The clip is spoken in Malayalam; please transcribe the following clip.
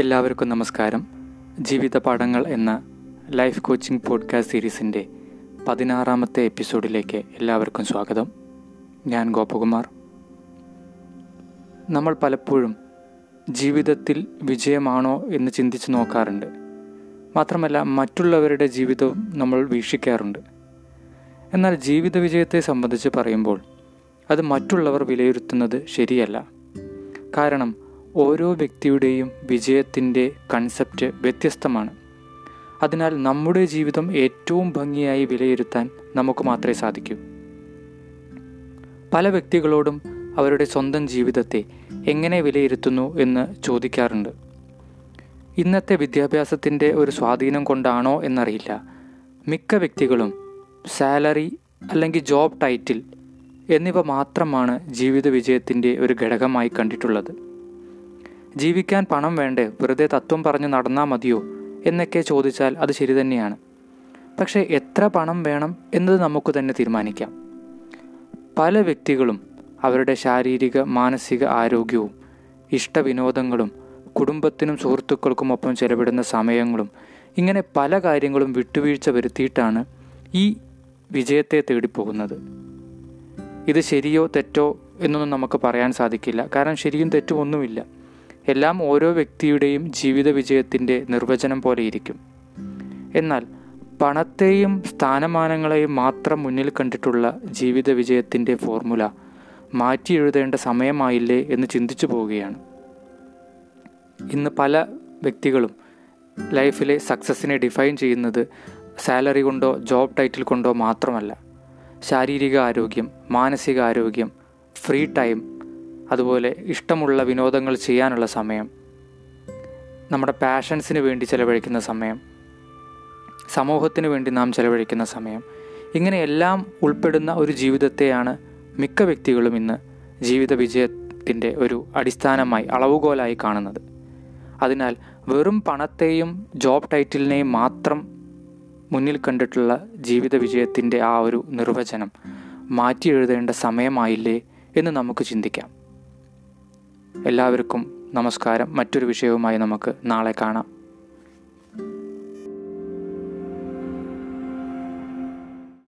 എല്ലാവർക്കും നമസ്കാരം. ജീവിത പാഠങ്ങൾ എന്ന ലൈഫ് കോച്ചിംഗ് പോഡ്കാസ്റ്റ് സീരീസിന്റെ പതിനാറാമത്തെ എപ്പിസോഡിലേക്ക് എല്ലാവർക്കും സ്വാഗതം. ഞാൻ ഗോപകുമാർ. നമ്മൾ പലപ്പോഴും ജീവിതത്തിൽ വിജയമാണോ എന്ന് ചിന്തിച്ച് നോക്കാറുണ്ട്. മാത്രമല്ല മറ്റുള്ളവരുടെ ജീവിതവും നമ്മൾ വീക്ഷിക്കാറുണ്ട്. എന്നാൽ ജീവിത വിജയത്തെ സംബന്ധിച്ച് പറയുമ്പോൾ അത് മറ്റുള്ളവർ വിലയിരുത്തുന്നത് ശരിയല്ല. കാരണം ഓരോ വ്യക്തിയുടെയും വിജയത്തിന്റെ കൺസെപ്റ്റ് വ്യത്യസ്തമാണ്. അതിനാൽ നമ്മുടെ ജീവിതം ഏറ്റവും ഭംഗിയായി വിലയിരുത്താൻ നമുക്ക് മാത്രമേ സാധിക്കൂ. പല വ്യക്തികളോടും അവരുടെ സ്വന്തം ജീവിതത്തെ എങ്ങനെ വിലയിരുത്തുന്നു എന്ന് ചോദിക്കാറുണ്ട്. ഇന്നത്തെ വിദ്യാഭ്യാസത്തിന്റെ ഒരു സ്വാധീനം കൊണ്ടാണോ എന്നറിയില്ല. മിക്ക വ്യക്തികളും സാലറി അല്ലെങ്കിൽ ജോബ് ടൈറ്റിൽ എന്നിവ മാത്രമാണ് ജീവിത വിജയത്തിന്റെ ഒരു ഘടകമായി കണ്ടിട്ടുള്ളത്. ജീവിക്കാൻ പണം വേണ്ടേ വെറുതെ തത്വം പറഞ്ഞ് നടന്നാൽ മതിയോ? എന്നൊക്കെ ചോദിച്ചാൽ അത് ശരി തന്നെയാണ്. പക്ഷേ എത്ര പണം വേണം എന്നത് നമുക്ക് തന്നെ തീരുമാനിക്കാം. പല വ്യക്തികളും അവരുടെ ശാരീരിക മാനസിക ആരോഗ്യവും ഇഷ്ടവിനോദങ്ങളും കുടുംബത്തിനും സുഹൃത്തുക്കൾക്കും ഒപ്പം ചെലവിടുന്ന സമയങ്ങളും ഇങ്ങനെ പല കാര്യങ്ങളും വിട്ടുവീഴ്ച വരുത്തിയിട്ടാണ് ഈ വിജയത്തെ തേടിപ്പോകുന്നത്. ഇത് ശരിയോ തെറ്റോ എന്നൊന്നും നമുക്ക് പറയാൻ സാധിക്കില്ല. കാരണം ശരിയും തെറ്റും ഒന്നുമില്ല എല്ലാം ഓരോ വ്യക്തിയുടെയും ജീവിത വിജയത്തിന്റെ നിർവചനം പോലെ ഇരിക്കും. എന്നാൽ പണത്തെയും സ്ഥാനമാനങ്ങളെയും മാത്രം മുന്നിൽ കണ്ടിട്ടുള്ള ജീവിത വിജയത്തിന്റെ ഫോർമുല മാറ്റി എഴുതേണ്ട സമയമായില്ലേ എന്ന് ചിന്തിച്ചു പോവുകയാണ്. ഇന്ന് പല വ്യക്തികളും ലൈഫിലെ സക്സസ്സിനെ ഡിഫൈൻ ചെയ്യുന്നത് സാലറി കൊണ്ടോ ജോബ് ടൈറ്റിൽ കൊണ്ടോ മാത്രമല്ല. ശാരീരിക ആരോഗ്യം മാനസിക ആരോഗ്യം ഫ്രീ ടൈം അതുപോലെ ഇഷ്ടമുള്ള വിനോദങ്ങൾ ചെയ്യാനുള്ള സമയം നമ്മുടെ പാഷൻസിന് വേണ്ടി ചിലവഴിക്കുന്ന സമയം സമൂഹത്തിന് വേണ്ടി നാം ചിലവഴിക്കുന്ന സമയം ഇങ്ങനെയെല്ലാം ഉൾപ്പെടുന്ന ഒരു ജീവിതത്തെയാണ് മിക്ക വ്യക്തികളും ഇന്ന് ജീവിത വിജയത്തിന്റെ ഒരു അടിസ്ഥാനമായി അളവുകോലായി കാണുന്നത്. അതിനാൽ വെറും പണത്തെയും ജോബ് ടൈറ്റിലിനെയും മാത്രം മുന്നിൽ കണ്ടിട്ടുള്ള ജീവിത വിജയത്തിന്റെ ആ ഒരു നിർവചനം മാറ്റി എഴുതേണ്ട സമയമായില്ലേ എന്ന് നമുക്ക് ചിന്തിക്കാം. എല്ലാവർക്കും നമസ്കാരം. മറ്റൊരു വിഷയവുമായി നമുക്ക് നാളെ കാണാം.